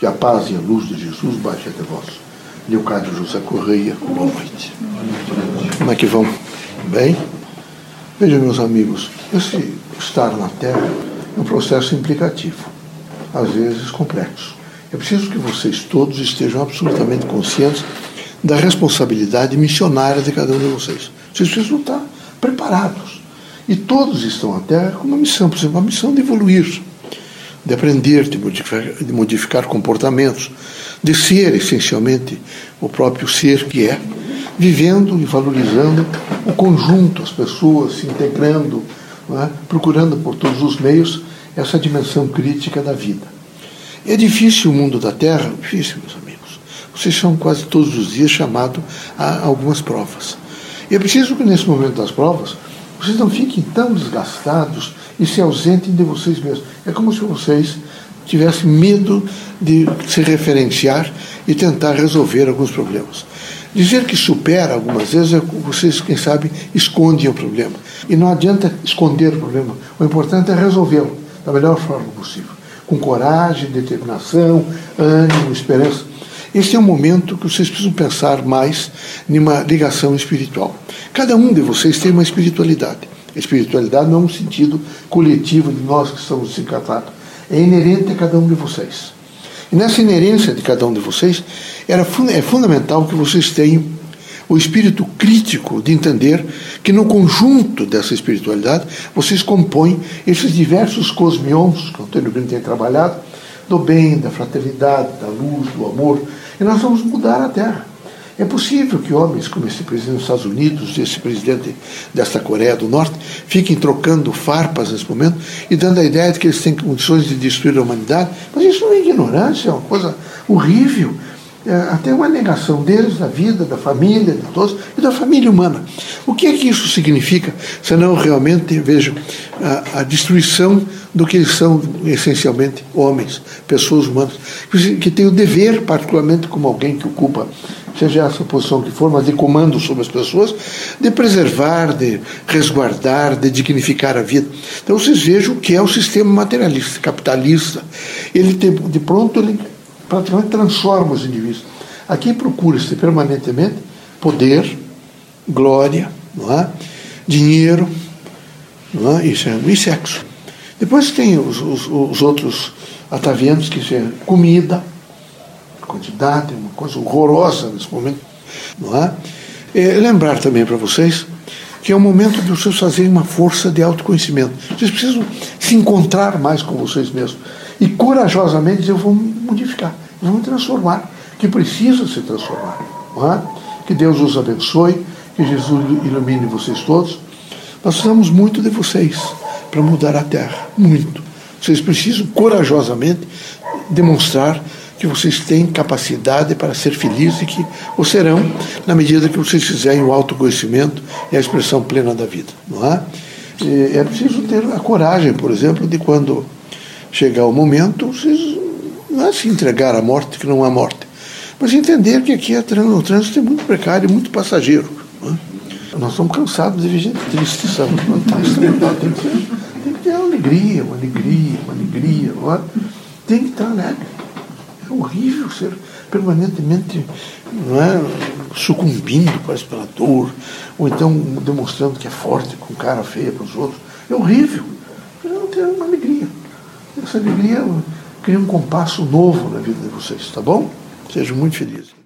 Que a paz e a luz de Jesus baixe até vós. Leocádio José Correia, boa noite. Como é que vão? Bem? Vejam, meus amigos, esse estar na Terra é um processo implicativo, às vezes complexo. É preciso que vocês todos estejam absolutamente conscientes da responsabilidade missionária de cada um de vocês. Vocês precisam estar preparados. E todos estão à Terra com uma missão, por exemplo, uma missão de evoluir, de aprender, de modificar, de modificar comportamentos, de ser essencialmente o próprio ser que é, vivendo e valorizando o conjunto, as pessoas se integrando, é? procurando por todos os meios essa dimensão crítica da vida. É difícil o mundo da Terra? Difícil, meus amigos. Vocês são quase todos os dias chamados a algumas provas. E é preciso que nesse momento das provas vocês não fiquem tão desgastados e se ausentem de vocês mesmos. É como se vocês tivessem medo de se referenciar e tentar resolver alguns problemas. Dizer que supera algumas vezes é vocês, quem sabe, escondem o problema. E não adianta esconder o problema. O importante é resolvê-lo da melhor forma possível. Com coragem, determinação, ânimo, esperança. Esse é um momento que vocês precisam pensar mais numa ligação espiritual. Cada um de vocês tem uma espiritualidade. A espiritualidade não é um sentido coletivo de nós que estamos desencantados. É inerente a cada um de vocês. E nessa inerência de cada um de vocês, era, é fundamental que vocês tenham o espírito crítico de entender que no conjunto dessa espiritualidade vocês compõem esses diversos cosmions que o Antônio Brito tem trabalhado, do bem, da fraternidade, da luz, do amor, e nós vamos mudar a Terra. É possível que homens como esse presidente dos Estados Unidos, esse presidente desta Coreia do Norte, fiquem trocando farpas nesse momento e dando a ideia de que eles têm condições de destruir a humanidade. Mas isso não é ignorância, é uma coisa horrível. É até uma negação deles, da vida, da família, de todos, e da família humana. O que é que isso significa, senão realmente, vejo, a, a destruição do que eles são essencialmente homens, pessoas humanas, que têm o dever, particularmente como alguém que ocupa seja essa posição que for, mas de comando sobre as pessoas, de preservar, de resguardar, de dignificar a vida. Então vocês vejam o que é o sistema materialista, capitalista. Ele de pronto ele praticamente transforma os indivíduos. Aqui procura-se permanentemente poder, glória, é? dinheiro é? Isso é, e sexo. Depois tem os, os, os outros ataviantes, que é comida, quantidade, uma coisa horrorosa nesse momento. Não é? é lembrar também para vocês que é o momento de vocês fazerem uma força de autoconhecimento. Vocês precisam se encontrar mais com vocês mesmos e corajosamente dizer: eu vou me modificar, eu vou me transformar, que precisa se transformar. É? Que Deus os abençoe, que Jesus ilumine vocês todos. Nós precisamos muito de vocês para mudar a terra, muito. Vocês precisam corajosamente demonstrar que vocês têm capacidade para ser felizes e que o serão na medida que vocês fizerem o autoconhecimento e a expressão plena da vida, não é? É preciso ter a coragem, por exemplo, de quando chegar o momento, vocês não é se entregar à morte, que não há morte, mas entender que aqui o trânsito é muito precário, muito passageiro. É? Nós estamos cansados de ver gente triste, sabe? Triste, tem, que ter, tem que ter alegria, uma alegria, uma alegria, é? tem que estar alegre. É horrível ser permanentemente não é, sucumbindo parece, pela dor, ou então demonstrando que é forte com cara feia para os outros. É horrível. Não tenho uma alegria. Essa alegria cria um compasso novo na vida de vocês, tá bom? Sejam muito felizes.